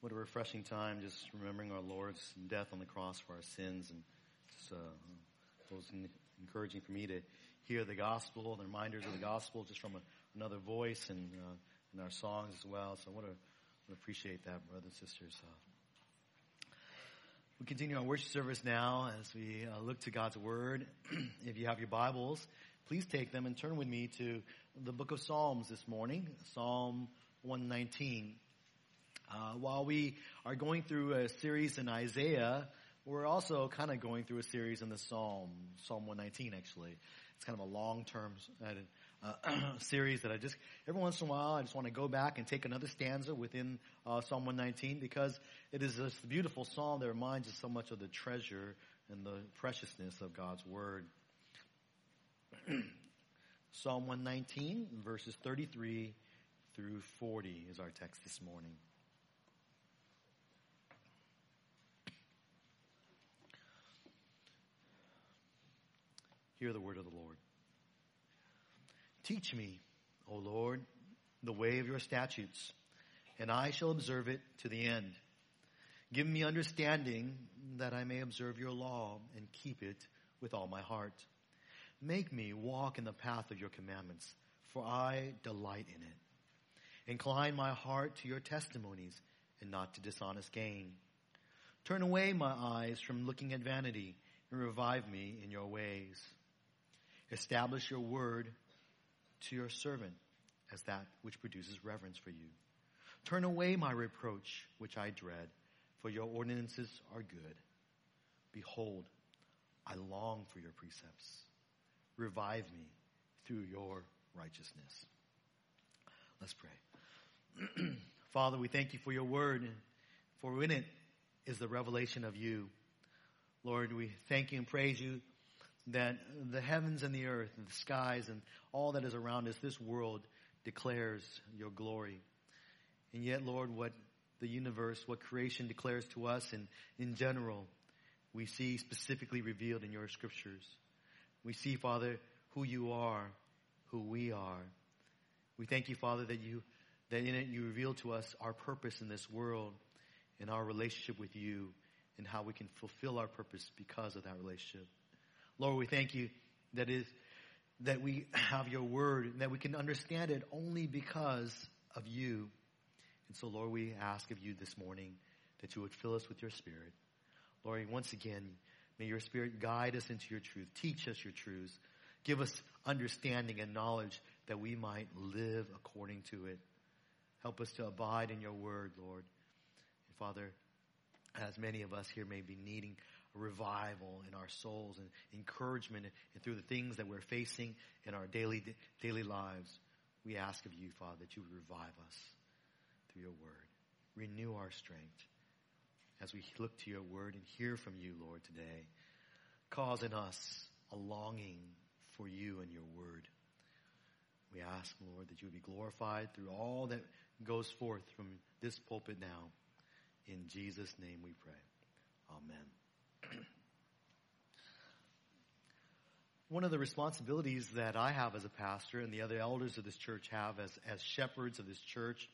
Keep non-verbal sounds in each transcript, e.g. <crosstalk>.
What a refreshing time, just remembering our Lord's death on the cross for our sins, and just, uh, it was encouraging for me to hear the gospel, the reminders of the gospel, just from a, another voice, and uh, in our songs as well. So I want to appreciate that, brothers and sisters. Uh, we continue our worship service now as we uh, look to God's Word. <clears throat> if you have your Bibles, please take them and turn with me to the book of Psalms this morning, Psalm 119. Uh, while we are going through a series in Isaiah, we're also kind of going through a series in the Psalm, Psalm 119 actually. It's kind of a long-term uh, <clears throat> series that I just, every once in a while, I just want to go back and take another stanza within uh, Psalm 119 because it is this beautiful psalm that reminds us so much of the treasure and the preciousness of God's Word. <clears throat> Psalm 119, verses 33 through 40 is our text this morning. Hear the word of the Lord. Teach me, O Lord, the way of your statutes, and I shall observe it to the end. Give me understanding that I may observe your law and keep it with all my heart. Make me walk in the path of your commandments, for I delight in it. Incline my heart to your testimonies and not to dishonest gain. Turn away my eyes from looking at vanity and revive me in your ways. Establish your word to your servant as that which produces reverence for you. Turn away my reproach, which I dread, for your ordinances are good. Behold, I long for your precepts. Revive me through your righteousness. Let's pray. <clears throat> Father, we thank you for your word, for in it is the revelation of you. Lord, we thank you and praise you that the heavens and the earth and the skies and all that is around us, this world declares your glory. And yet, Lord, what the universe, what creation declares to us and in general, we see specifically revealed in your scriptures. We see, Father, who you are, who we are. We thank you, Father, that you, that in it you reveal to us our purpose in this world and our relationship with you and how we can fulfill our purpose because of that relationship. Lord, we thank you that is that we have your word and that we can understand it only because of you. And so, Lord, we ask of you this morning that you would fill us with your spirit. Lord, once again, may your spirit guide us into your truth. Teach us your truths. Give us understanding and knowledge that we might live according to it. Help us to abide in your word, Lord. And Father, as many of us here may be needing revival in our souls and encouragement and through the things that we're facing in our daily, daily lives. We ask of you, Father, that you would revive us through your word. Renew our strength as we look to your word and hear from you, Lord, today. Cause in us a longing for you and your word. We ask, Lord, that you would be glorified through all that goes forth from this pulpit now. In Jesus' name we pray. Amen. <clears throat> One of the responsibilities that I have as a pastor and the other elders of this church have as, as shepherds of this church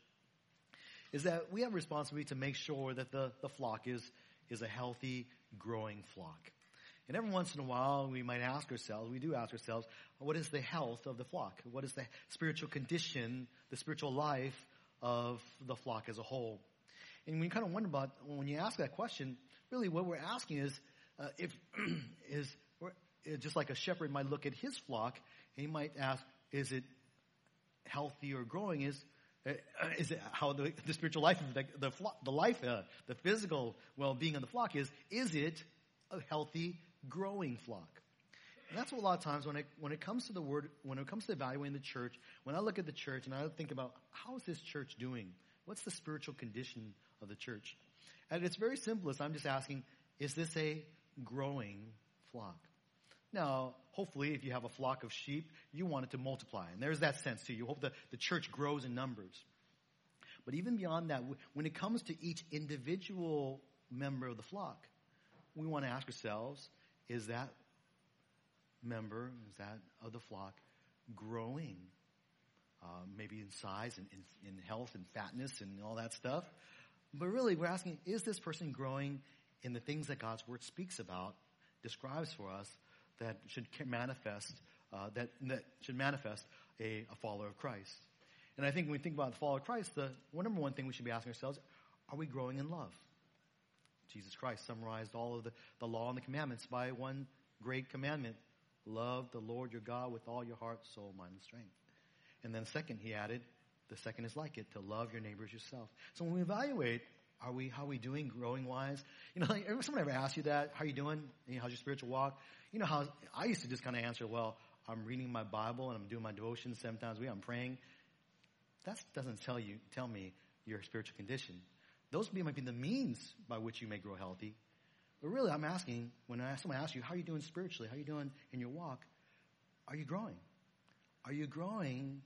is that we have a responsibility to make sure that the, the flock is, is a healthy, growing flock. And every once in a while, we might ask ourselves, we do ask ourselves, what is the health of the flock? What is the spiritual condition, the spiritual life of the flock as a whole? And we kind of wonder about, when you ask that question, really what we're asking is, uh, if, <clears throat> is, just like a shepherd might look at his flock, he might ask, is it healthy or growing? Is, uh, is it how the, the spiritual life the, the, flock, the life, uh, the physical well-being of the flock is, is it a healthy, growing flock? And that's what a lot of times when it, when it comes to the word, when it comes to evaluating the church, when I look at the church and I think about how is this church doing? What's the spiritual condition of the church? At its very simplest, I'm just asking, is this a growing flock? Now, hopefully, if you have a flock of sheep, you want it to multiply. And there's that sense too. You hope that the church grows in numbers. But even beyond that, when it comes to each individual member of the flock, we want to ask ourselves, is that member, is that of the flock growing? Uh, maybe in size and in, in health and fatness and all that stuff. But really, we're asking, is this person growing in the things that God's word speaks about, describes for us, that should manifest, uh, that, that should manifest a, a follower of Christ? And I think when we think about the follower of Christ, the one number one thing we should be asking ourselves, are we growing in love? Jesus Christ summarized all of the, the law and the commandments by one great commandment. Love the Lord your God with all your heart, soul, mind, and strength. And then second, he added, the second is like it, to love your neighbors yourself. So when we evaluate, are we, how are we doing growing wise? You know, like, someone ever ask you that, how are you doing? You know, how's your spiritual walk? You know how, I used to just kind of answer, well, I'm reading my Bible and I'm doing my devotions seven times a week, I'm praying. That doesn't tell you, tell me your spiritual condition. Those might be the means by which you may grow healthy. But really, I'm asking, when I, someone asks you, how are you doing spiritually? How are you doing in your walk? Are you growing? Are you growing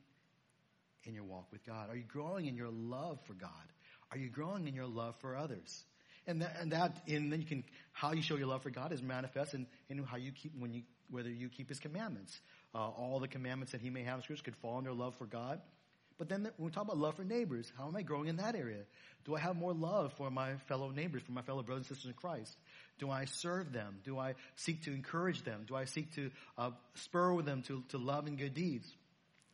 in your walk with God? Are you growing in your love for God? Are you growing in your love for others? And that, and that, and then you can, how you show your love for God is manifest in, in how you keep, when you, whether you keep His commandments. Uh, all the commandments that He may have in Scripture could fall under love for God. But then when we talk about love for neighbors, how am I growing in that area? Do I have more love for my fellow neighbors, for my fellow brothers and sisters in Christ? Do I serve them? Do I seek to encourage them? Do I seek to uh, spur them to, to love and good deeds?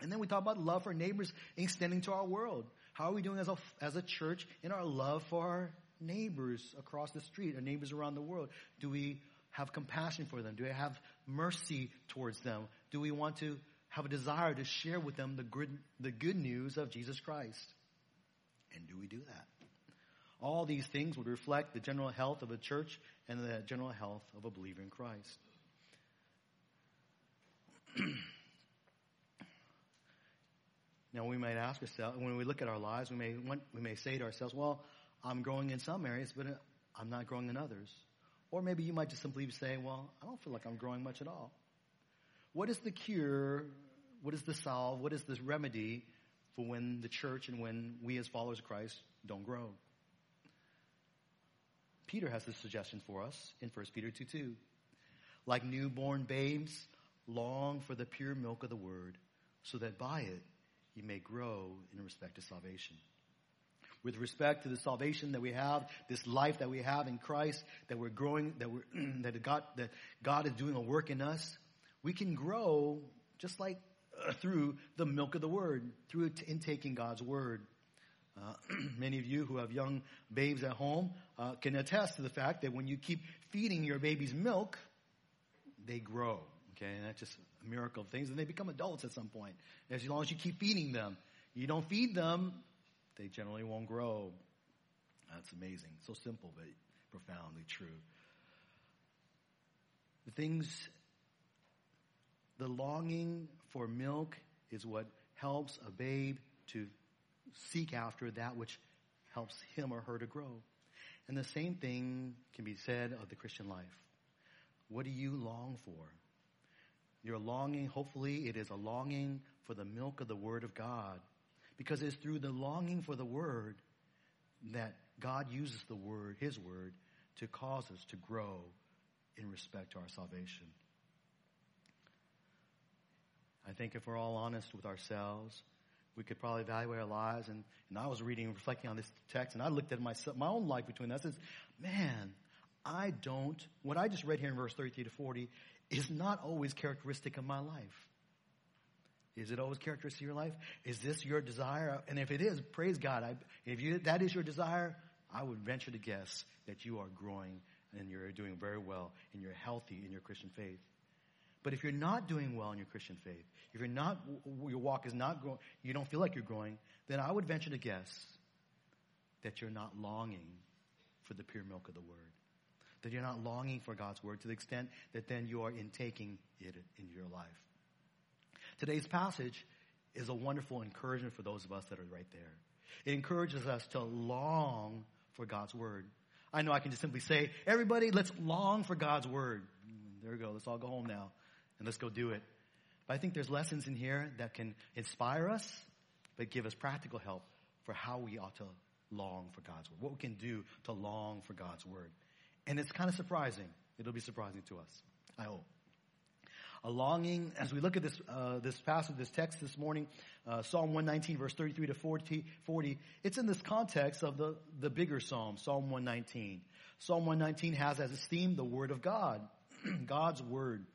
And then we talk about love for neighbors extending to our world. How are we doing as a, as a church in our love for our neighbors across the street, our neighbors around the world? Do we have compassion for them? Do we have mercy towards them? Do we want to have a desire to share with them the good, the good news of Jesus Christ? And do we do that? All these things would reflect the general health of a church and the general health of a believer in Christ. <clears throat> now we might ask ourselves, when we look at our lives, we may, want, we may say to ourselves, well, I'm growing in some areas, but uh, I'm not growing in others. Or maybe you might just simply say, well, I don't feel like I'm growing much at all. What is the cure? What is the solve? What is the remedy for when the church and when we as followers of Christ don't grow? Peter has this suggestion for us in 1 Peter 2 2. Like newborn babes, long for the pure milk of the word, so that by it you may grow in respect to salvation. With respect to the salvation that we have, this life that we have in Christ, that we're growing, that we're, <clears throat> that God, that God is doing a work in us, we can grow just like uh, through the milk of the word, through intaking God's word. Uh, <clears throat> many of you who have young babes at home uh, can attest to the fact that when you keep feeding your babies milk, they grow. Okay, and that's just miracle of things, and they become adults at some point. As long as you keep feeding them, you don't feed them, they generally won't grow. That's amazing. So simple, but profoundly true. The things, the longing for milk is what helps a babe to seek after that which helps him or her to grow. And the same thing can be said of the Christian life. What do you long for? Your longing, hopefully, it is a longing for the milk of the Word of God. Because it's through the longing for the Word that God uses the Word, His Word, to cause us to grow in respect to our salvation. I think if we're all honest with ourselves, we could probably evaluate our lives. And, and I was reading and reflecting on this text, and I looked at myself, my own life between that. I says, man, I don't, what I just read here in verse 33 to 40 is not always characteristic of my life. Is it always characteristic of your life? Is this your desire? And if it is, praise God. I, if you, that is your desire, I would venture to guess that you are growing and you're doing very well and you're healthy in your Christian faith. But if you're not doing well in your Christian faith, if you're not, your walk is not growing, you don't feel like you're growing, then I would venture to guess that you're not longing for the pure milk of the word. That you're not longing for God's word to the extent that then you are intaking it in your life. Today's passage is a wonderful encouragement for those of us that are right there. It encourages us to long for God's word. I know I can just simply say, everybody, let's long for God's word. Mm, there we go. Let's all go home now and let's go do it. But I think there's lessons in here that can inspire us, but give us practical help for how we ought to long for God's word. What we can do to long for God's word. And it's kind of surprising. It'll be surprising to us. I hope. A longing, as we look at this, uh, this passage, this text this morning, uh, Psalm 119 verse 33 to 40, 40, it's in this context of the, the bigger Psalm, Psalm 119. Psalm 119 has as its theme the Word of God, <clears throat> God's Word.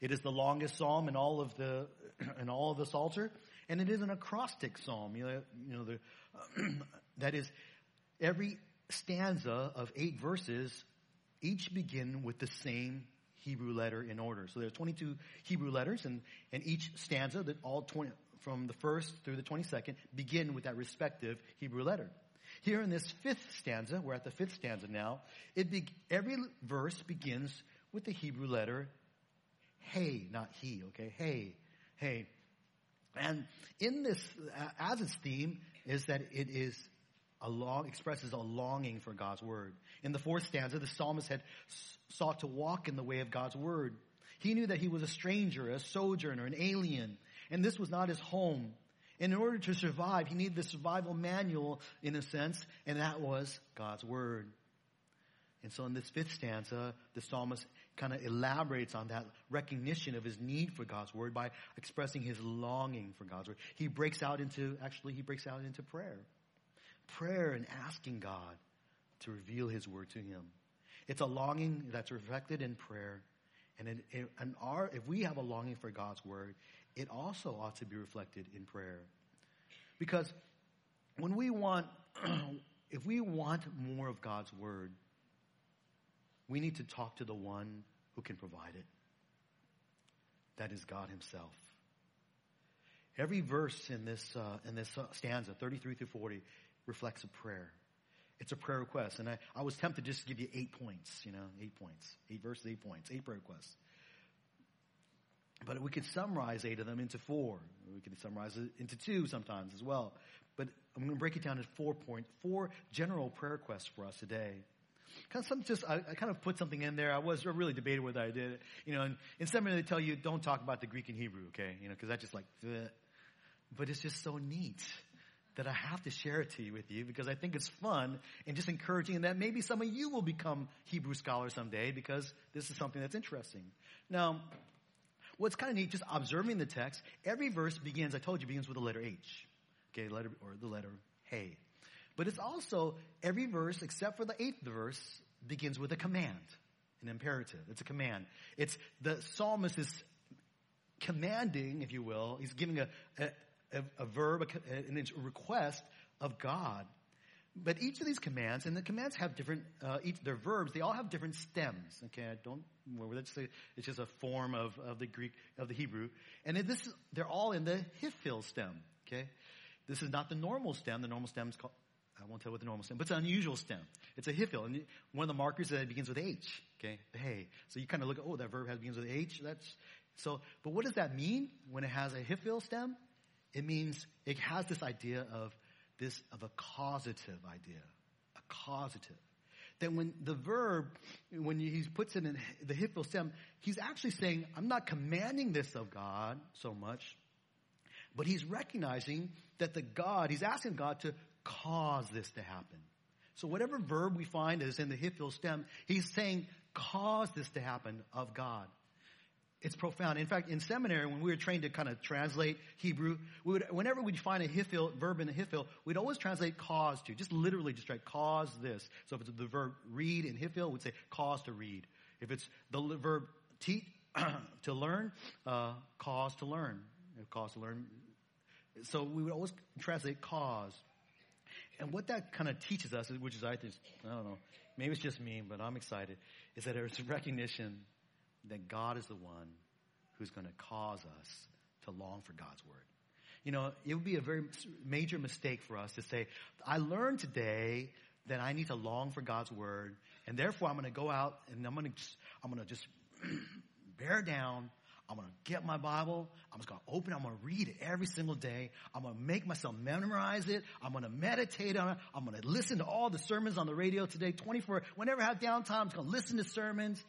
It is the longest psalm in all of the, <clears throat> in all of the Psalter, and it is an acrostic psalm. You know, you know the, <clears throat> that is, every stanza of eight verses each begin with the same Hebrew letter in order. So there are 22 Hebrew letters, and, and each stanza, that all 20, from the first through the 22nd, begin with that respective Hebrew letter. Here in this fifth stanza, we're at the fifth stanza now, it be, every verse begins with the Hebrew letter hey, not he, okay? Hey, hey. And in this, as its theme, is that it is a long, expresses a longing for God's word. In the fourth stanza, the psalmist had sought to walk in the way of God's word. He knew that he was a stranger, a sojourner, an alien, and this was not his home. In order to survive, he needed the survival manual in a sense, and that was God's word. And so in this fifth stanza, the psalmist kind of elaborates on that recognition of his need for God's word by expressing his longing for God's word. He breaks out into, actually, he breaks out into prayer. Prayer and asking God to reveal his word to him. It's a longing that's reflected in prayer. And, in, in, in our, if we have a longing for God's word, it also ought to be reflected in prayer. Because when we want, <clears throat> if we want more of God's word, we need to talk to the one who can provide it. That is God Himself. Every verse in this, uh, in this stanza, 33 through 40, reflects a prayer. It's a prayer request. And I, I was tempted just to give you eight points, you know, eight points. Eight verses, eight points, eight prayer requests. But we could summarize eight of them into four. We could summarize it into two sometimes as well. But I'm going to break it down into four point, four general prayer requests for us today. Kind of some just, I, I, kind of put something in there. I was really debated whether I did it. You know, and in seminary they tell you don't talk about the Greek and Hebrew, okay? You know, because that's just like, Bleh. but it's just so neat that I have to share it to you with you because I think it's fun and just encouraging and that maybe some of you will become Hebrew scholars someday because this is something that's interesting. Now, what's kind of neat, just observing the text, every verse begins, I told you, begins with the letter H. Okay, letter, or the letter Hey. But it's also, every verse except for the eighth verse begins with a command, an imperative. It's a command. It's the psalmist is commanding, if you will, he's giving a, a a, a verb, a, a request of God. But each of these commands, and the commands have different, uh, each, their verbs, they all have different stems. Okay, I don't, well, let's say it's just a form of, of the Greek, of the Hebrew. And this, they're all in the hifil stem. Okay, this is not the normal stem. The normal stem is called, I won't tell what the normal stem, but it's an unusual stem. It's a hifil, and one of the markers that it begins with H. Okay, hey. So you kind of look at, oh, that verb has begins with H. That's so. But what does that mean when it has a hifil stem? It means it has this idea of this, of a causative idea. A causative. That when the verb, when he puts it in the hifil stem, he's actually saying, I'm not commanding this of God so much, but he's recognizing that the God, he's asking God to cause this to happen. So whatever verb we find is in the hifil stem, he's saying, cause this to happen of God it's profound. In fact, in seminary, when we were trained to kind of translate Hebrew, we would, whenever we'd find a hifil, verb in a hifil, we'd always translate cause to, just literally just write cause this. So if it's the verb read in hifil, we'd say cause to read. If it's the verb teach, <clears throat> to learn, uh, cause to learn. Cause to learn. So we would always translate cause. And what that kind of teaches us, which is I think, I don't know, maybe it's just me, but I'm excited, is that there's recognition that God is the one who's going to cause us to long for God's word. You know, it would be a very major mistake for us to say, I learned today that I need to long for God's word, and therefore I'm going to go out and I'm going to just, I'm going to just <clears throat> bear down. I'm going to get my Bible. I'm just going to open. It. I'm going to read it every single day. I'm going to make myself memorize it. I'm going to meditate on it. I'm going to listen to all the sermons on the radio today, 24. Whenever I have downtime, I'm going to listen to sermons.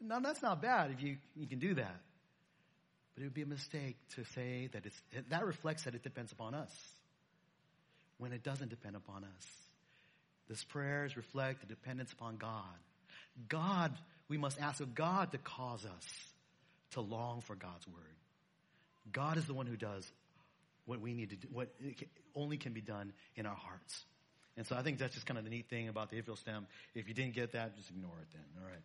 Now that's not bad if you, you can do that. But it would be a mistake to say that it's, that reflects that it depends upon us. When it doesn't depend upon us. This prayers reflect the dependence upon God. God, we must ask of God to cause us to long for God's word. God is the one who does what we need to do, what only can be done in our hearts. And so I think that's just kind of the neat thing about the If stem. If you didn't get that, just ignore it then. All right.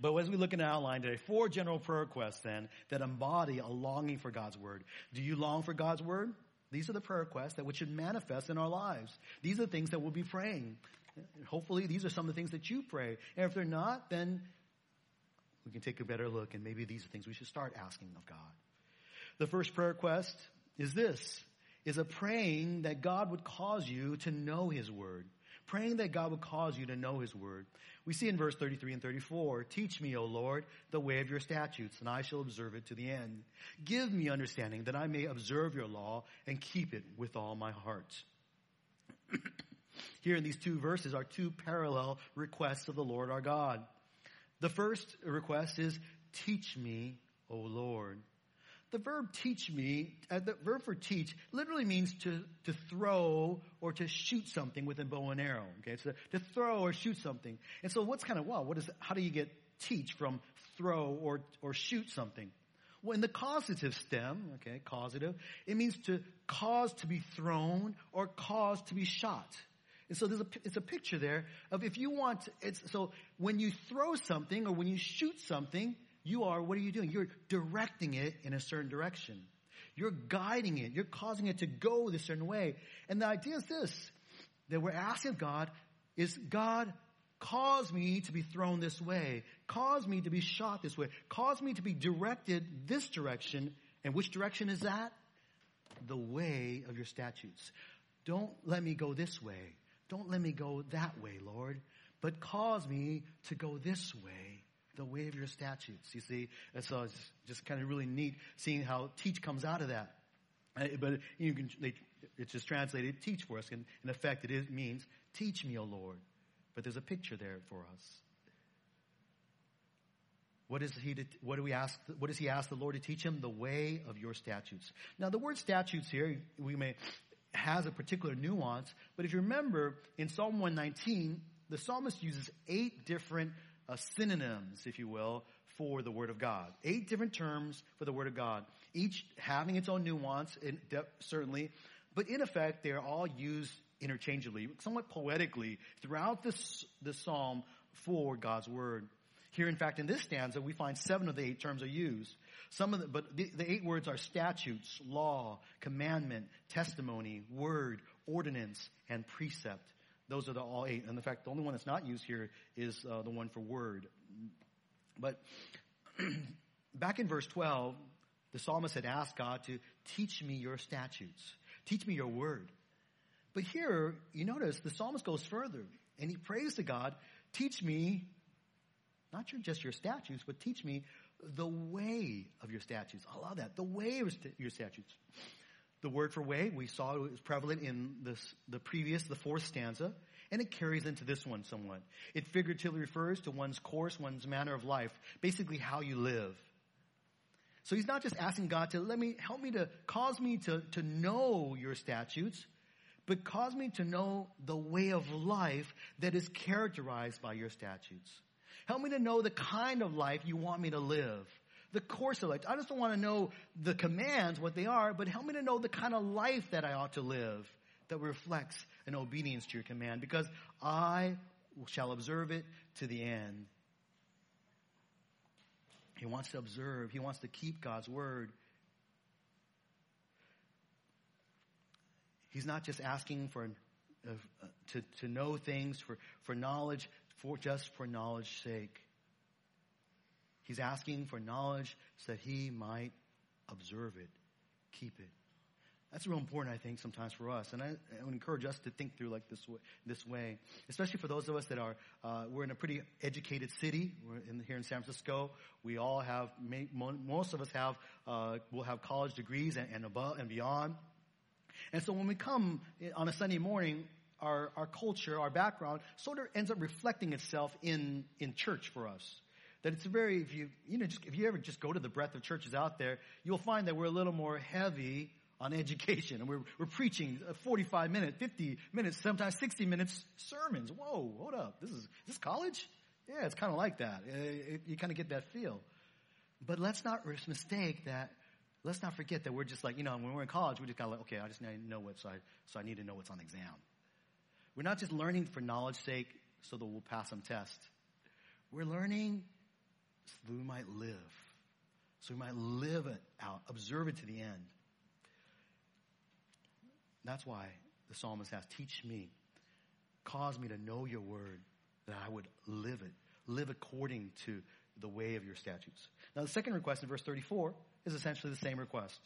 But as we look in the outline today, four general prayer requests then that embody a longing for God's word. Do you long for God's word? These are the prayer requests that should manifest in our lives. These are things that we'll be praying. Hopefully these are some of the things that you pray. And if they're not, then we can take a better look and maybe these are things we should start asking of God. The first prayer request is this, is a praying that God would cause you to know His Word. Praying that God would cause you to know His Word. We see in verse 33 and 34, Teach me, O Lord, the way of your statutes, and I shall observe it to the end. Give me understanding that I may observe your law and keep it with all my heart. <clears throat> Here in these two verses are two parallel requests of the Lord our God. The first request is, Teach me, O Lord. The verb teach me, uh, the verb for teach literally means to, to throw or to shoot something with a bow and arrow. Okay, so to throw or shoot something. And so what's kind of, well, what is, how do you get teach from throw or, or shoot something? Well, in the causative stem, okay, causative, it means to cause to be thrown or cause to be shot. And so there's a, it's a picture there of if you want, it's, so when you throw something or when you shoot something, you are, what are you doing? You're directing it in a certain direction. You're guiding it. You're causing it to go this certain way. And the idea is this, that we're asking God is God cause me to be thrown this way. Cause me to be shot this way. Cause me to be directed this direction. And which direction is that? The way of your statutes. Don't let me go this way. Don't let me go that way, Lord, but cause me to go this way the way of your statutes. You see, and so it's just kind of really neat seeing how teach comes out of that. Uh, but you can, it's just translated teach for us. And in effect, it is, means teach me, O Lord. But there's a picture there for us. What is he to, what do we ask, what does he ask the Lord to teach him? The way of your statutes. Now the word statutes here, we may, has a particular nuance, but if you remember in Psalm 119, the psalmist uses eight different uh, synonyms, if you will, for the Word of God. Eight different terms for the Word of God, each having its own nuance, in depth, certainly, but in effect, they are all used interchangeably, somewhat poetically, throughout this, this psalm for God's Word. Here, in fact, in this stanza, we find seven of the eight terms are used. Some of the, but the, the eight words are statutes, law, commandment, testimony, word, ordinance, and precept. Those are the all eight. And in fact, the only one that's not used here is uh, the one for word. But <clears throat> back in verse 12, the psalmist had asked God to teach me your statutes, teach me your word. But here, you notice the psalmist goes further and he prays to God, teach me, not just your statutes, but teach me the way of your statutes. I love that. The way of your statutes. The word for way, we saw it was prevalent in this, the previous, the fourth stanza, and it carries into this one somewhat. It figuratively refers to one's course, one's manner of life, basically how you live. So he's not just asking God to let me, help me to, cause me to, to know your statutes, but cause me to know the way of life that is characterized by your statutes. Help me to know the kind of life you want me to live the course of. I just don't want to know the commands, what they are, but help me to know the kind of life that I ought to live that reflects an obedience to your command because I shall observe it to the end. He wants to observe. He wants to keep God's word. He's not just asking for uh, to, to know things for, for knowledge, for just for knowledge's sake. He's asking for knowledge so that he might observe it, keep it. That's real important, I think, sometimes for us. And I, I would encourage us to think through like this way, this way, especially for those of us that are, uh, we're in a pretty educated city. We're in, here in San Francisco. We all have, most of us have, uh, will have college degrees and, and above and beyond. And so when we come on a Sunday morning, our, our culture, our background sort of ends up reflecting itself in, in church for us that it's very, if you, you know, just, if you ever just go to the breadth of churches out there, you'll find that we're a little more heavy on <laughs> education and we're, we're preaching 45 minutes, 50 minutes, sometimes 60 minutes sermons. Whoa, hold up. This is, is this college? Yeah, it's kind of like that. It, it, you kind of get that feel. But let's not mistake that. Let's not forget that we're just like, you know, when we're in college, we just kind of like, okay, I just need to know what, so I, so I need to know what's on exam. We're not just learning for knowledge sake so that we'll pass some test. We're learning so that we might live. So we might live it out, observe it to the end. That's why the psalmist asks, teach me, cause me to know your word, that I would live it, live according to the way of your statutes. Now, the second request in verse 34 is essentially the same request.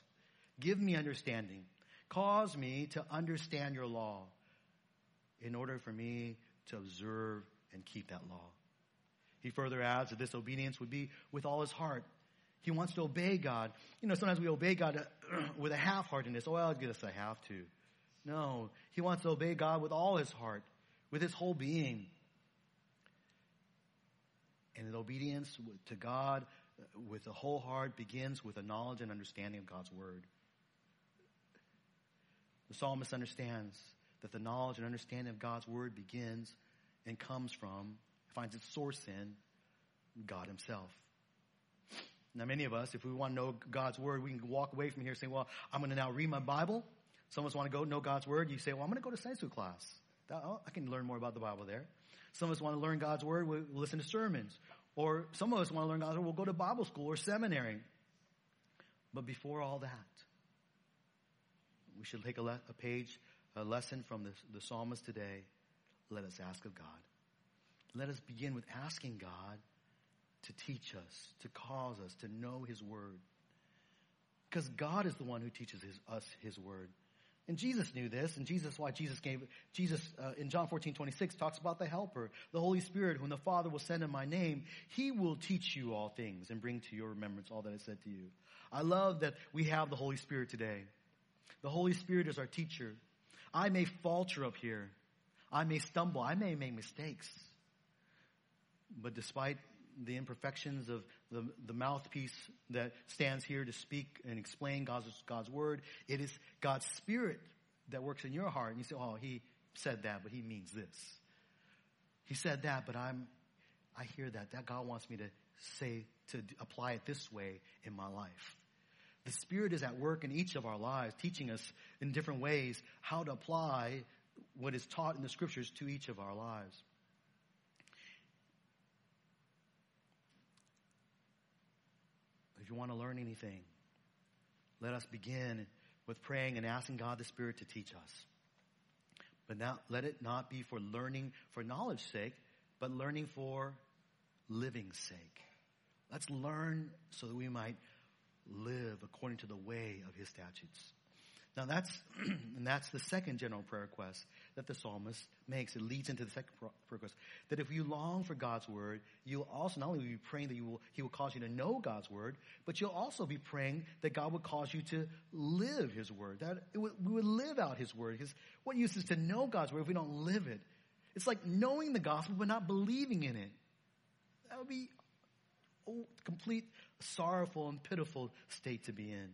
Give me understanding. Cause me to understand your law in order for me to observe and keep that law. He further adds that this obedience would be with all his heart. He wants to obey God. You know, sometimes we obey God <clears throat> with a half-heartedness. Oh, well, I guess I have to. No, he wants to obey God with all his heart, with his whole being. And obedience to God uh, with the whole heart begins with a knowledge and understanding of God's word. The psalmist understands that the knowledge and understanding of God's word begins and comes from, finds its source in God himself. Now, many of us, if we want to know God's word, we can walk away from here saying, well, I'm going to now read my Bible. Some of us want to go know God's word. You say, well, I'm going to go to school class. That, oh, I can learn more about the Bible there. Some of us want to learn God's word. We'll listen to sermons. Or some of us want to learn God's word. We'll go to Bible school or seminary. But before all that, we should take a, le- a page a lesson from the, the psalmist today, let us ask of God. Let us begin with asking God to teach us, to cause us to know His Word. Because God is the one who teaches his, us His Word. And Jesus knew this, and Jesus, why Jesus gave, Jesus uh, in John 14, 26 talks about the Helper, the Holy Spirit, whom the Father will send in my name. He will teach you all things and bring to your remembrance all that I said to you. I love that we have the Holy Spirit today. The Holy Spirit is our teacher. I may falter up here. I may stumble. I may make mistakes. But despite the imperfections of the, the mouthpiece that stands here to speak and explain God's, God's word, it is God's spirit that works in your heart. And you say, oh, he said that, but he means this. He said that, but I'm, I hear that. That God wants me to say, to apply it this way in my life. The Spirit is at work in each of our lives, teaching us in different ways how to apply what is taught in the scriptures to each of our lives. If you want to learn anything, let us begin with praying and asking God the Spirit to teach us. But now let it not be for learning for knowledge's sake, but learning for living sake. Let's learn so that we might live according to the way of his statutes. Now that's, <clears throat> and that's the second general prayer request that the psalmist makes. It leads into the second prayer request. That if you long for God's word, you'll also not only be praying that you will, he will cause you to know God's word, but you'll also be praying that God would cause you to live his word. That would, we would live out his word. Because what use is to know God's word if we don't live it? It's like knowing the gospel but not believing in it. That would be a complete sorrowful and pitiful state to be in.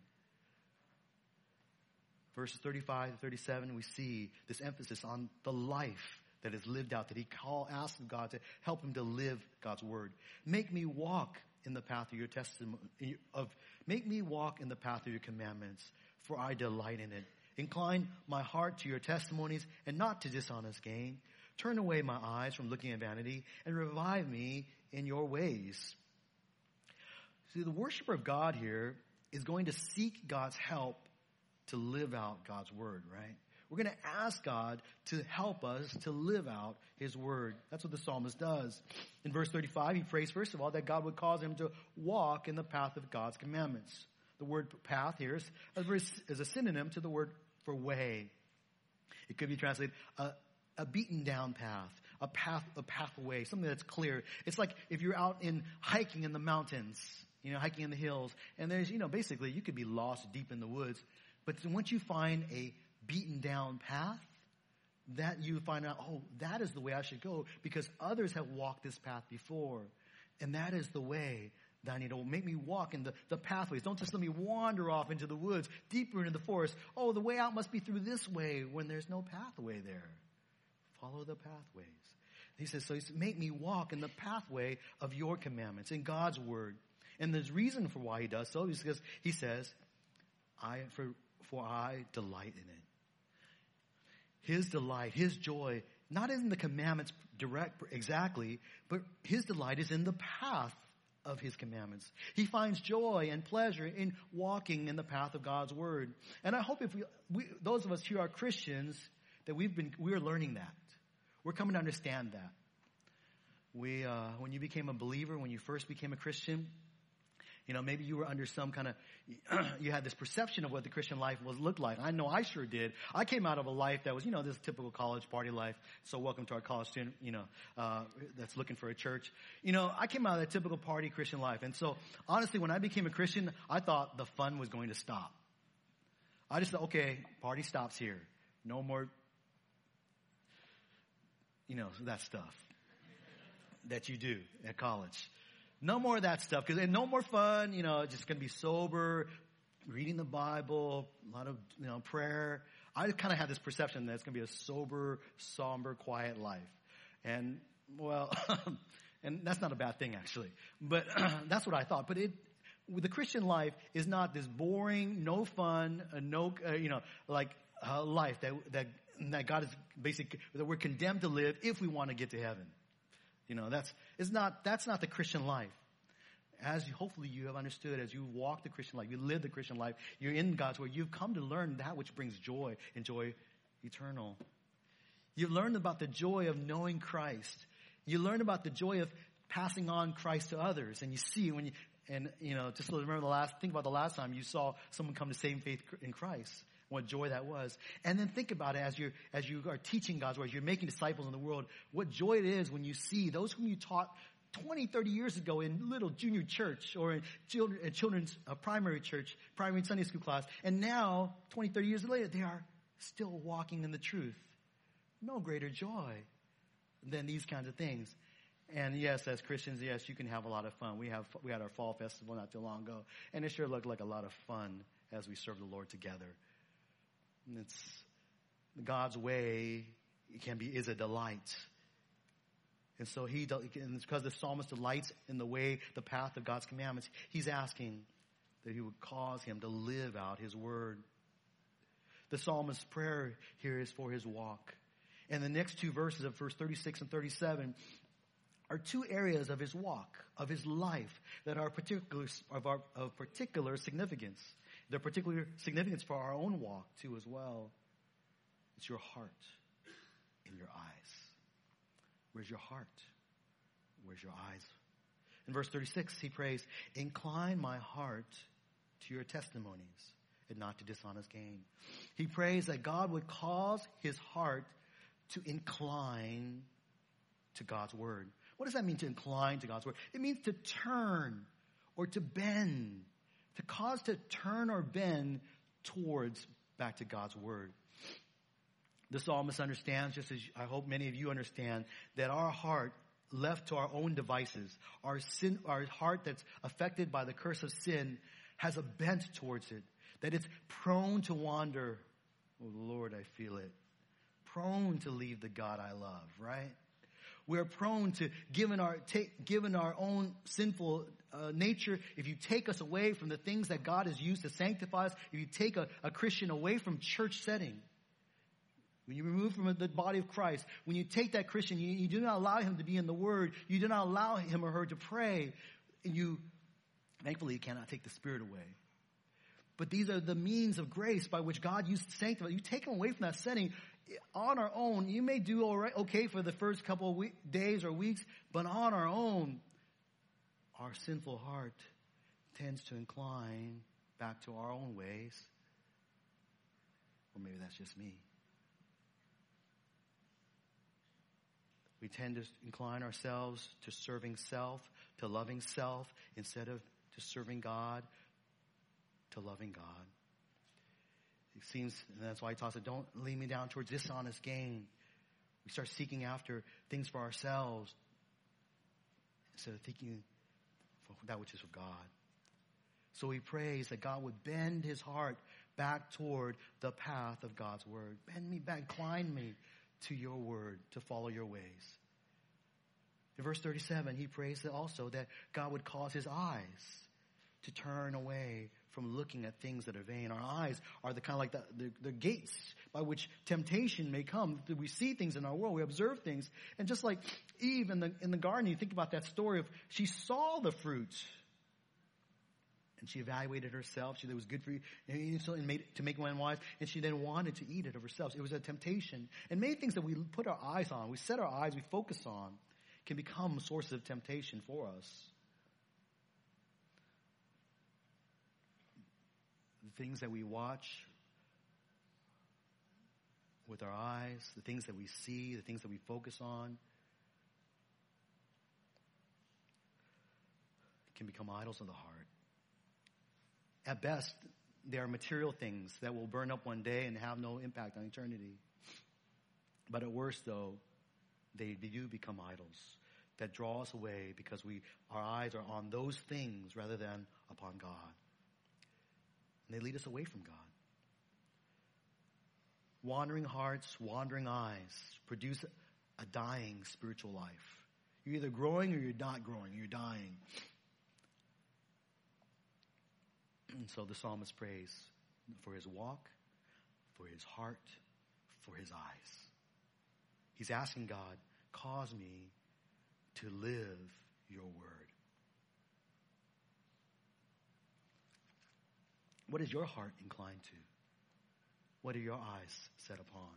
Verses 35 to 37, we see this emphasis on the life that is lived out, that he call, asks God to help him to live God's word. Make me walk in the path of your testimony, of, make me walk in the path of your commandments, for I delight in it. Incline my heart to your testimonies and not to dishonest gain. Turn away my eyes from looking at vanity and revive me in your ways. See, the worshiper of God here is going to seek God's help to live out God's word, right? We're going to ask God to help us to live out his word. That's what the psalmist does. In verse 35, he prays, first of all, that God would cause him to walk in the path of God's commandments. The word path here is, is a synonym to the word for way. It could be translated a, a beaten down path, a path, a pathway, something that's clear. It's like if you're out in hiking in the mountains you know, hiking in the hills. And there's, you know, basically you could be lost deep in the woods. But once you find a beaten down path, that you find out, oh, that is the way I should go because others have walked this path before. And that is the way that I need to make me walk in the, the pathways. Don't just let me wander off into the woods, deeper into the forest. Oh, the way out must be through this way when there's no pathway there. Follow the pathways. He says, so he says, make me walk in the pathway of your commandments, in God's word. And there's reason for why he does so is because he says, I, for, for I delight in it. His delight, his joy, not in the commandments direct exactly, but his delight is in the path of his commandments. He finds joy and pleasure in walking in the path of God's word. And I hope if we, we those of us who are Christians, that we've been, we're learning that. We're coming to understand that. We, uh, when you became a believer, when you first became a Christian, you know, maybe you were under some kind of, <clears throat> you had this perception of what the Christian life was looked like. I know I sure did. I came out of a life that was, you know, this typical college party life. So welcome to our college student, you know, uh, that's looking for a church. You know, I came out of that typical party Christian life. And so honestly, when I became a Christian, I thought the fun was going to stop. I just thought, okay, party stops here. No more, you know, that stuff that you do at college. No more of that stuff because and no more fun. You know, just to be sober, reading the Bible, a lot of you know prayer. I kind of had this perception that it's to be a sober, somber, quiet life, and well, <laughs> and that's not a bad thing actually. But <clears throat> that's what I thought. But it, the Christian life is not this boring, no fun, uh, no uh, you know like uh, life that that that God is basically that we're condemned to live if we want to get to heaven. You know, that's, it's not, that's not the Christian life. As hopefully you have understood, as you walk the Christian life, you live the Christian life, you're in God's word, you've come to learn that which brings joy and joy eternal. You've learned about the joy of knowing Christ. You learn about the joy of passing on Christ to others. And you see when you, and you know, just remember the last, think about the last time you saw someone come to same faith in Christ what joy that was. And then think about it as you as you are teaching God's word, you're making disciples in the world, what joy it is when you see those whom you taught 20, 30 years ago in little junior church or in children, children's uh, primary church, primary Sunday school class. And now, 20, 30 years later, they are still walking in the truth. No greater joy than these kinds of things. And yes, as Christians, yes, you can have a lot of fun. We have, we had our fall festival not too long ago, and it sure looked like a lot of fun as we served the Lord together. And it's God's way it can be is a delight. And so he, and because the psalmist delights in the way, the path of God's commandments. He's asking that he would cause him to live out his word. The psalmist's prayer here is for his walk. And the next two verses of verse 36 and 37 are two areas of his walk, of his life, that are particular, of, our, of particular significance. They're particular significance for our own walk too as well. It's your heart and your eyes. Where's your heart? Where's your eyes? In verse 36, he prays, Incline my heart to your testimonies and not to dishonest gain. He prays that God would cause his heart to incline to God's word. What does that mean to incline to God's word? It means to turn or to bend to cause to turn or bend towards back to God's word. The psalmist understands, just as I hope many of you understand, that our heart left to our own devices, our sin, our heart that's affected by the curse of sin has a bent towards it, that it's prone to wander. Oh Lord, I feel it. Prone to leave the God I love, right? We're prone to given our, take, given our own sinful uh, nature, if you take us away from the things that God has used to sanctify us, if you take a, a Christian away from church setting, when you remove from the body of Christ, when you take that Christian, you, you do not allow him to be in the Word, you do not allow him or her to pray, and you, thankfully, you cannot take the Spirit away. But these are the means of grace by which God used to sanctify. You take them away from that setting on our own. You may do all right, okay for the first couple of week, days or weeks, but on our own, our sinful heart tends to incline back to our own ways. Or maybe that's just me. We tend to incline ourselves to serving self, to loving self, instead of to serving God, to loving God. It seems, that's why he talks about don't lead me down towards dishonest gain. We start seeking after things for ourselves instead of thinking for that which is of God. So he prays that God would bend his heart back toward the path of God's word. Bend me back, incline me to your word, to follow your ways. In verse 37, he prays that also that God would cause his eyes to turn away from looking at things that are vain. Our eyes are the kind of like the, the, the, gates by which temptation may come. We see things in our world, we observe things, and just like Eve in the in the garden, you think about that story of she saw the fruit. And she evaluated herself. She, thought it was good for you, and made to make one wise. And she then wanted to eat it of herself. It was a temptation. And many things that we put our eyes on, we set our eyes, we focus on, can become sources of temptation for us. The things that we watch with our eyes, the things that we see, the things that we focus on, can become idols of the heart. At best, they are material things that will burn up one day and have no impact on eternity. But at worst, though, they do become idols that draw us away because we, our eyes are on those things rather than upon God. And they lead us away from God. Wandering hearts, wandering eyes produce a dying spiritual life. You're either growing or you're not growing. You're dying. And so the psalmist prays for his walk, for his heart, for his eyes. He's asking God, cause me to live your word. What is your heart inclined to? What are your eyes set upon?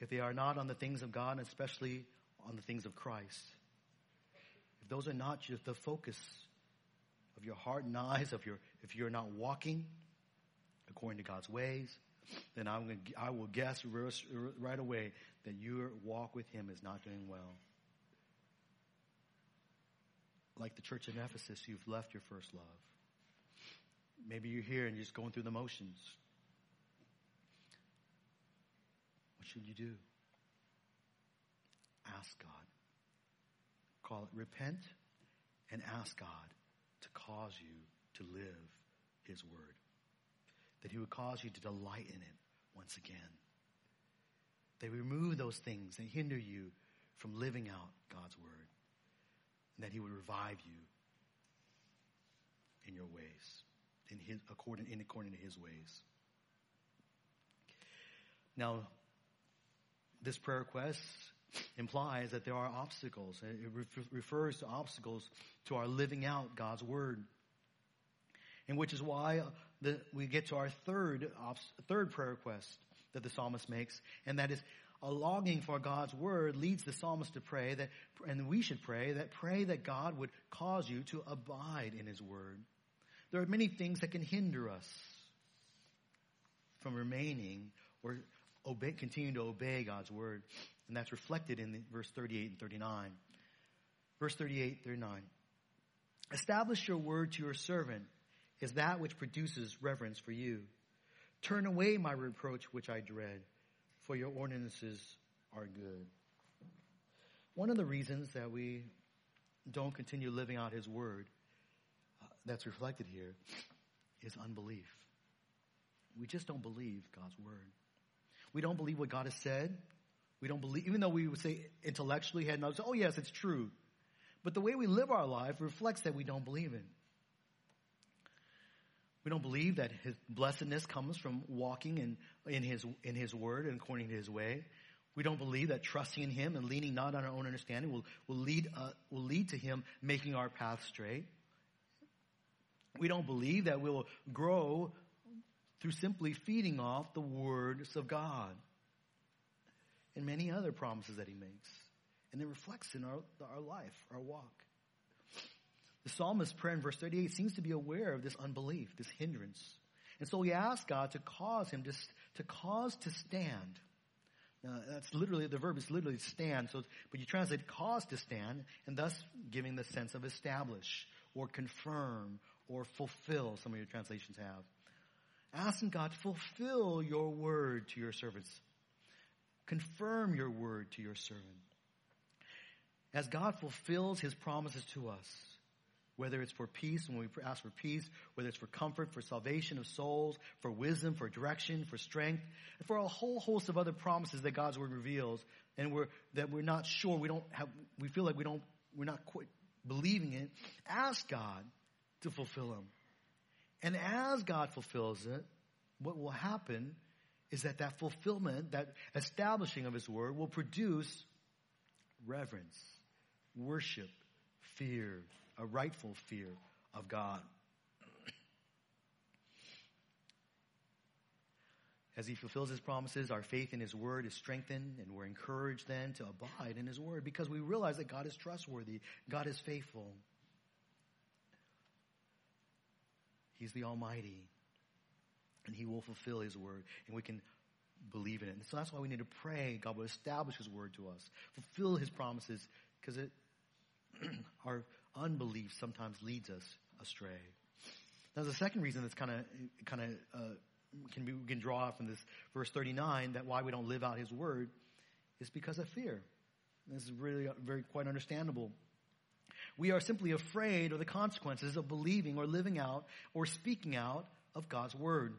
If they are not on the things of God, especially on the things of Christ, if those are not just the focus of your heart and eyes, of your, if you're not walking according to God's ways, then I'm going I will guess right away that your walk with Him is not doing well. Like the church in Ephesus, you've left your first love. Maybe you're here and you're just going through the motions. What should you do? Ask God. Call it repent and ask God to cause you to live His Word. That He would cause you to delight in it once again. They remove those things that hinder you from living out God's Word. And that He would revive you in your ways, in his, according, in according to His ways. Now, this prayer request implies that there are obstacles. It refers to obstacles to our living out God's word. And which is why the, we get to our third, third prayer request that the psalmist makes, and that is a longing for God's word leads the psalmist to pray that, and we should pray that pray that God would cause you to abide in his word. There are many things that can hinder us from remaining or obey, continuing to obey God's word. And that's reflected in verse 38 and 39. Verse 38, 39. Establish your word to your servant is that which produces reverence for you. Turn away my reproach which I dread, for your ordinances are good. One of the reasons that we don't continue living out his word that's reflected here is unbelief. We just don't believe God's word. We don't believe what God has said. We don't believe, even though we would say intellectually had knowledge, oh yes, it's true. But the way we live our life reflects that we don't believe it. We don't believe that his blessedness comes from walking in, in his, in his word and according to his way. We don't believe that trusting in him and leaning not on our own understanding will, will lead, uh, will lead to him making our path straight. We don't believe that we will grow through simply feeding off the words of God and many other promises that he makes. And it reflects in our, our life, our walk. The psalmist's prayer in verse 38 seems to be aware of this unbelief, this hindrance. And so he asks God to cause him to, to cause to stand. Now, that's literally, the verb is literally stand. So, but you translate cause to stand, and thus giving the sense of establish, or confirm, or fulfill, some of your translations have. Asking God, fulfill your word to your servants. Confirm your word to your servant. As God fulfills his promises to us, Whether it's for peace, when we ask for peace, whether it's for comfort, for salvation of souls, for wisdom, for direction, for strength, and for a whole host of other promises that God's word reveals, and we're, that we're not sure, we don't have, we feel like we don't, we're not quite believing it, ask God to fulfill them. And as God fulfills it, what will happen is that that fulfillment, that establishing of His Word will produce reverence, worship, fear, a rightful fear of God. As he fulfills his promises, our faith in his word is strengthened, and we're encouraged then to abide in his word because we realize that God is trustworthy, God is faithful. He's the Almighty, and he will fulfill his word, and we can believe in it. And so that's why we need to pray God will establish his word to us, fulfill his promises, because <clears throat> our unbelief sometimes leads us astray. Now, the second reason that's kind of kind of uh, can be, we can draw from this verse 39 that why we don't live out his word is because of fear. This is really very quite understandable. We are simply afraid of the consequences of believing or living out or speaking out of God's word.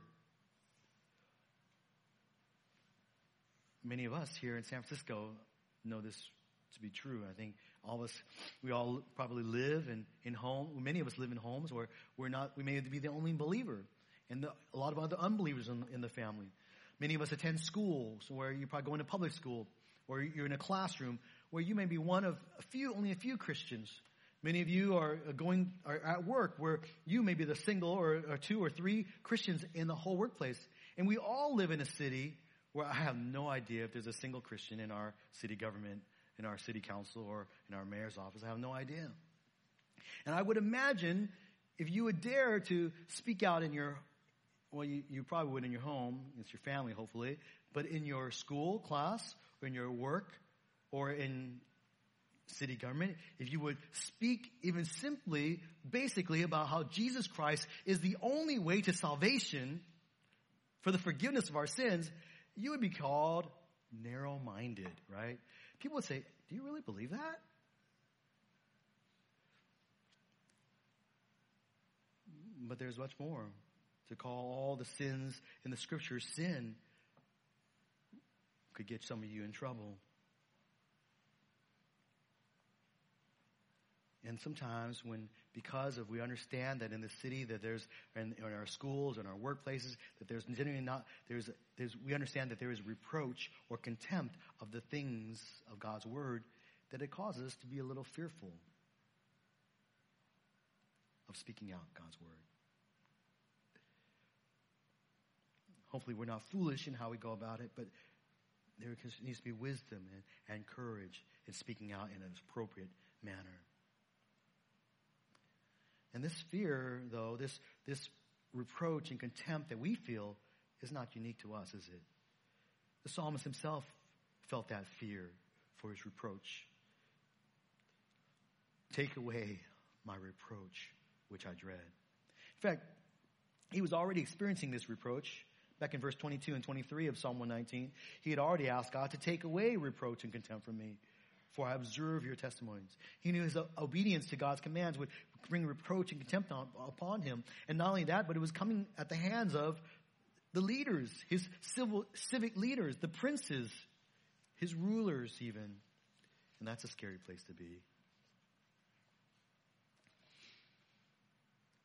Many of us here in San Francisco know this to be true. I think all of us, we all probably live in, in home. Many of us live in homes where we're not, we may be the only believer and the, a lot of other unbelievers in, in the family. Many of us attend schools where you're probably going to public school or you're in a classroom where you may be one of a few, only a few Christians. Many of you are going, are at work where you may be the single or, or two or three Christians in the whole workplace. And we all live in a city where I have no idea if there's a single Christian in our city government, in our city council, or in our mayor's office. I have no idea. And I would imagine if you would dare to speak out in your well, you, you probably would in your home, it's your family hopefully, but in your school class, or in your work, or in city government, if you would speak even simply, basically about how Jesus Christ is the only way to salvation for the forgiveness of our sins, you would be called narrow-minded, right? People would say, do you really believe that? But there's much more to call all the sins in the scriptures sin could get some of you in trouble. And sometimes when, because of we understand that in the city that there's, in, in our schools and our workplaces, that there's genuinely not, there's, there's, we understand that there is reproach or contempt of the things of God's word, that it causes us to be a little fearful of speaking out God's word. Hopefully, we're not foolish in how we go about it, but there needs to be wisdom and, and courage in speaking out in an appropriate manner. And this fear, though, this, this reproach and contempt that we feel is not unique to us, is it? The psalmist himself felt that fear for his reproach. Take away my reproach, which I dread. In fact, he was already experiencing this reproach Back in verse 22 and 23 of Psalm 119, he had already asked God to take away reproach and contempt from me, for I observe your testimonies. He knew his obedience to God's commands would bring reproach and contempt on, upon him. And not only that, but it was coming at the hands of the leaders, his civil, civic leaders, the princes, his rulers even. And that's a scary place to be.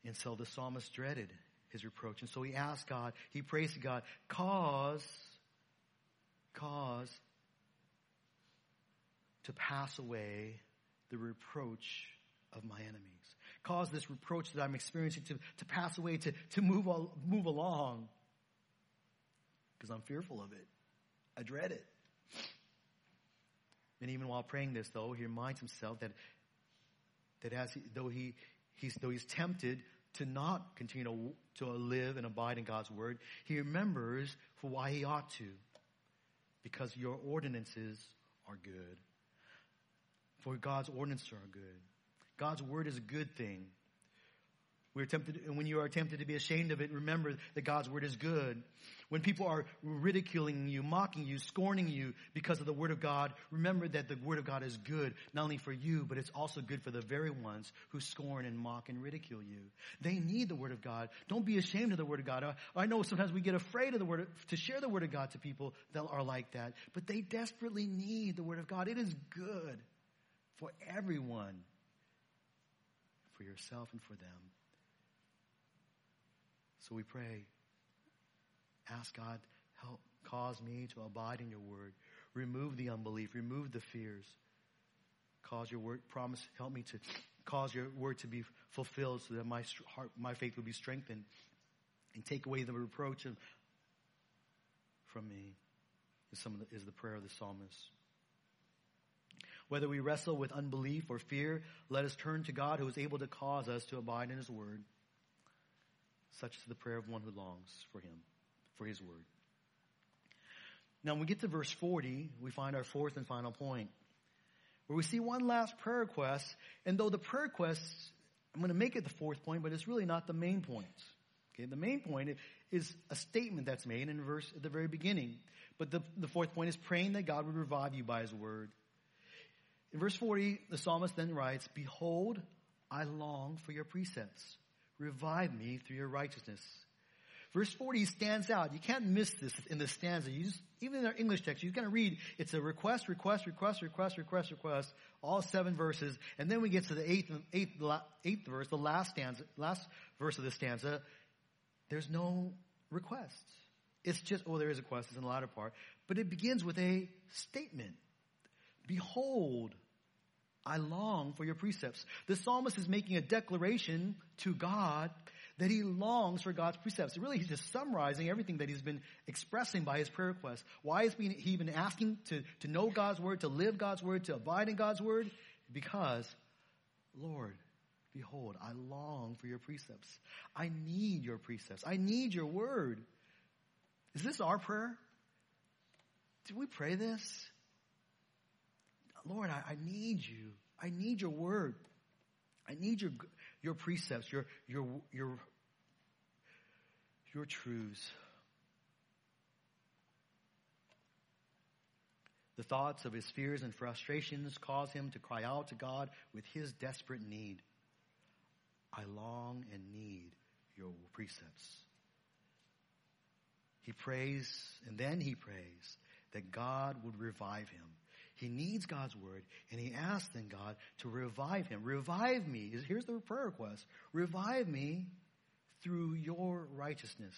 And so the psalmist dreaded his reproach. And so he asked God, he prays to God, cause, cause to pass away the reproach of my enemies. Cause this reproach that I'm experiencing to, to pass away, to, to move, move along. Because I'm fearful of it. I dread it. And even while praying this, though, he reminds himself that, that as he, though he, he's, though he's tempted to not continue to, to live and abide in God's word, he remembers for why he ought to. Because your ordinances are good. For God's ordinances are good. God's word is a good thing. We're tempted, and when you are tempted to be ashamed of it, remember that God's word is good. When people are ridiculing you, mocking you, scorning you because of the word of God, remember that the word of God is good, not only for you, but it's also good for the very ones who scorn and mock and ridicule you. They need the word of God. Don't be ashamed of the word of God. Uh, I know sometimes we get afraid of the word, to share the word of God to people that are like that, but they desperately need the word of God. It is good for everyone, for yourself and for them. So we pray, ask God, help cause me to abide in your word. Remove the unbelief, remove the fears. Cause your word, promise, help me to cause your word to be fulfilled so that my heart, my faith will be strengthened and take away the reproach of, from me is some the, is the prayer of the psalmist. Whether we wrestle with unbelief or fear, let us turn to God who is able to cause us to abide in his word. Such is the prayer of one who longs for him, for his word. Now, when we get to verse 40, we find our fourth and final point, where we see one last prayer request, and though the prayer request, I'm going to make it the fourth point, but it's really not the main point. Okay, the main point is a statement that's made in verse at the very beginning. But the, the fourth point is praying that God would revive you by his word. In verse 40, the psalmist then writes, Behold, I long for your precepts. Revive me through your righteousness. Verse 40 stands out. You can't miss this in the stanza. You just, even in our English text, you kind to read, it's a request, request, request, request, request, request, all seven verses. And then we get to the eighth, eighth, eighth verse, the last stanza, last verse of the stanza. There's no request. It's just, oh, there is a request, it's in the latter part. But it begins with a statement. Behold, I long for your precepts. The psalmist is making a declaration to God that he longs for God's precepts. Really, he's just summarizing everything that he's been expressing by his prayer request. Why has he been asking to, to know God's word, to live God's word, to abide in God's word? Because, Lord, behold, I long for your precepts. I need your precepts. I need your word. Is this our prayer? Did we pray this? Lord, I, I need you. I need your word. I need your, your precepts, your, your, your, your truths. The thoughts of his fears and frustrations cause him to cry out to God with his desperate need. I long and need your precepts. He prays, and then he prays that God would revive him. He needs God's word, and he asks then God to revive him. Revive me. Here's the prayer request. Revive me through your righteousness.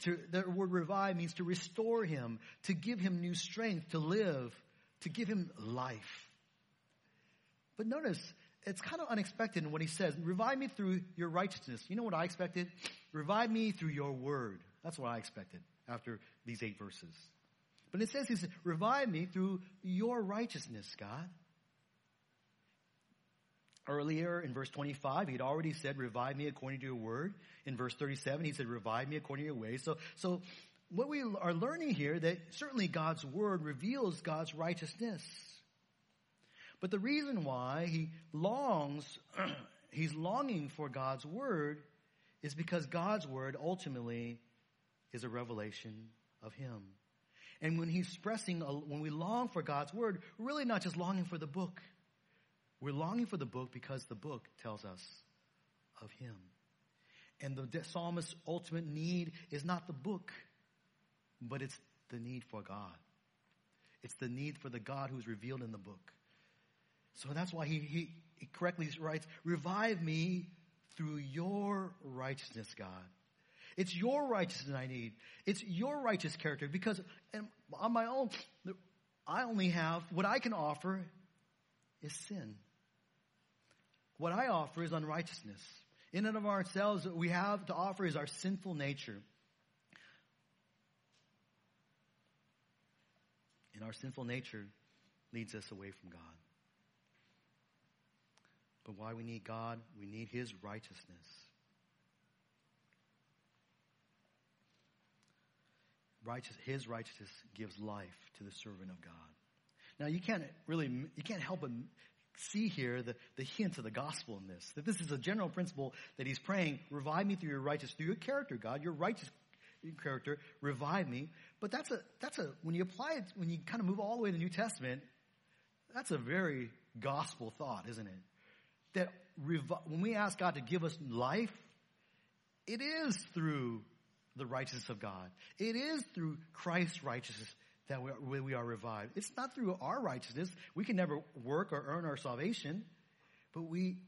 To, the word revive means to restore him, to give him new strength to live, to give him life. But notice, it's kind of unexpected in what he says. Revive me through your righteousness. You know what I expected? Revive me through your word. That's what I expected after these eight verses. But it says, he said, revive me through your righteousness, God. Earlier in verse 25, he'd already said, revive me according to your word. In verse 37, he said, revive me according to your ways. So, so what we are learning here that certainly God's word reveals God's righteousness. But the reason why he longs, <clears throat> he's longing for God's word is because God's word ultimately is a revelation of him. And when he's expressing, when we long for God's word, we're really not just longing for the book. We're longing for the book because the book tells us of him. And the psalmist's ultimate need is not the book, but it's the need for God. It's the need for the God who's revealed in the book. So that's why he, he, he correctly writes, revive me through your righteousness, God. It's your righteousness I need. It's your righteous character because on my own, I only have, what I can offer is sin. What I offer is unrighteousness. In and of ourselves, what we have to offer is our sinful nature. And our sinful nature leads us away from God. But why we need God? We need His righteousness. Righteous, his righteousness gives life to the servant of God. Now you can't really, you can't help but see here the, the hint of the gospel in this. That this is a general principle that he's praying, revive me through your righteousness, through your character, God, your righteous character, revive me. But that's a, that's a, when you apply it, when you kind of move all the way to the New Testament, that's a very gospel thought, isn't it? That revi- when we ask God to give us life, it is through the righteousness of God. It is through Christ's righteousness that we, we are revived. It's not through our righteousness. We can never work or earn our salvation, but we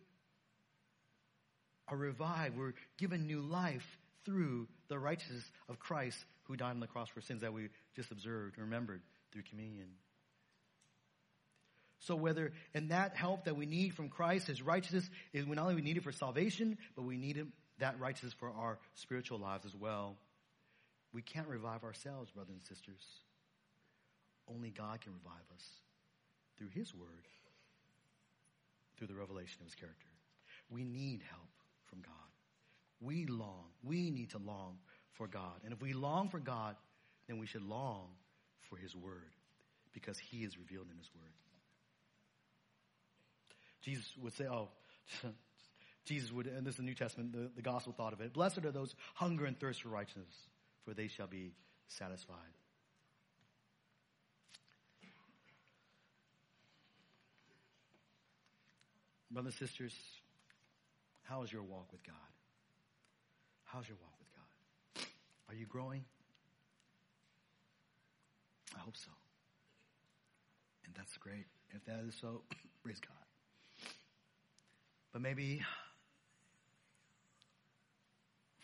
are revived. We're given new life through the righteousness of Christ who died on the cross for sins that we just observed, and remembered through communion. So whether, and that help that we need from Christ, His righteousness, is not only we need it for salvation, but we need it, that righteousness for our spiritual lives as well. We can't revive ourselves, brothers and sisters. Only God can revive us through His Word, through the revelation of His character. We need help from God. We long, we need to long for God. And if we long for God, then we should long for His Word because He is revealed in His Word. Jesus would say, oh, <laughs> Jesus would, and this is the New Testament, the, the gospel thought of it. Blessed are those hunger and thirst for righteousness, for they shall be satisfied. Brothers and sisters, how is your walk with God? How's your walk with God? Are you growing? I hope so. And that's great. If that is so, <clears throat> praise God. But maybe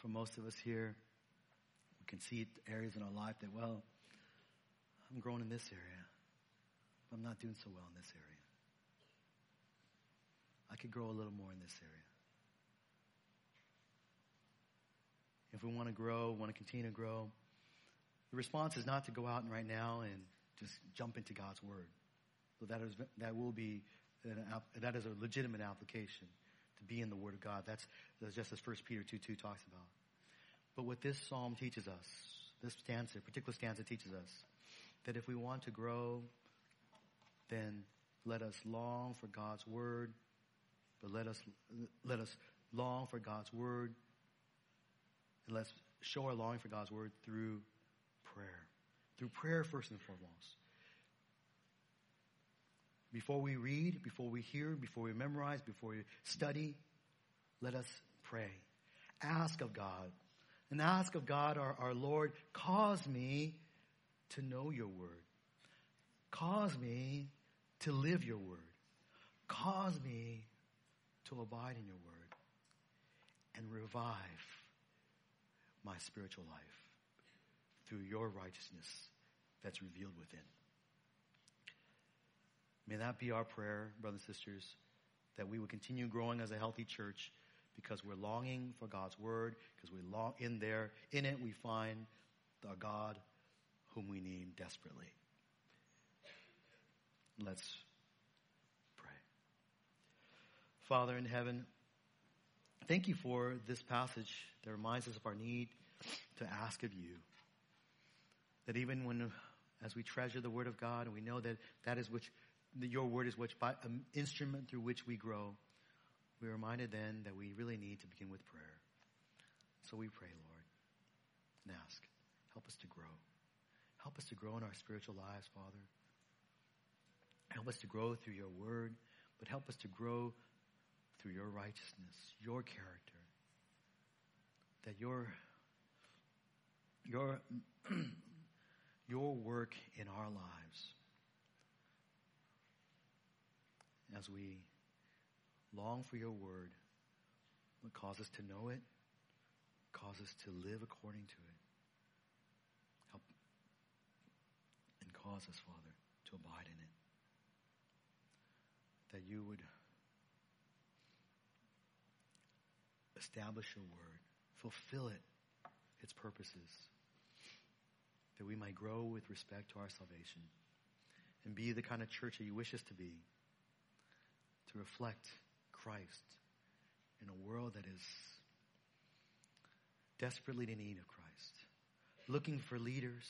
for most of us here, we can see areas in our life that, well, I'm growing in this area, but I'm not doing so well in this area. I could grow a little more in this area. If we want to grow, want to continue to grow, the response is not to go out and right now and just jump into God's Word. So that is that will be an, that is a legitimate application to be in the Word of God. That's, that's just as First Peter two two talks about. But what this psalm teaches us, this stanza, particular stanza teaches us, that if we want to grow, then let us long for God's Word but let us, let us long for God's word. And let's show our longing for God's word through prayer. Through prayer, first and foremost. Before we read, before we hear, before we memorize, before we study, let us pray. Ask of God. And ask of God, our, our Lord, cause me to know your word. Cause me to live your word. Cause me to abide in your word and revive my spiritual life through your righteousness that's revealed within. May that be our prayer, brothers and sisters, that we will continue growing as a healthy church because we're longing for God's word, because we long in there, in it we find the God whom we need desperately. Let's pray. Father in heaven, thank you for this passage that reminds us of our need to ask of you. That even when, as we treasure the Word of God, and we know that that is which, your Word is which, by, an instrument through which we grow, we're reminded then that we really need to begin with prayer. So we pray, Lord, and ask, help us to grow. Help us to grow in our spiritual lives, Father. Help us to grow through your Word, but help us to grow through your righteousness, your character, that your, your, <clears throat> your work in our lives as we long for your word would cause us to know it, cause us to live according to it. Help and cause us, Father, to abide in it. That you would establish your word, fulfill it, its purposes, that we might grow with respect to our salvation and be the kind of church that you wish us to be, to reflect Christ in a world that is desperately in need of Christ, looking for leaders,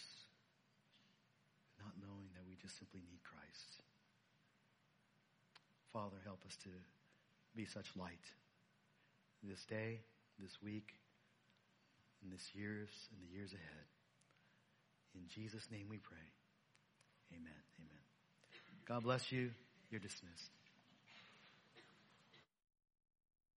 not knowing that we just simply need Christ. Father, help us to be such light this day, this week, in this years, and the years ahead. In Jesus' name we pray. Amen. Amen. God bless you. You're dismissed.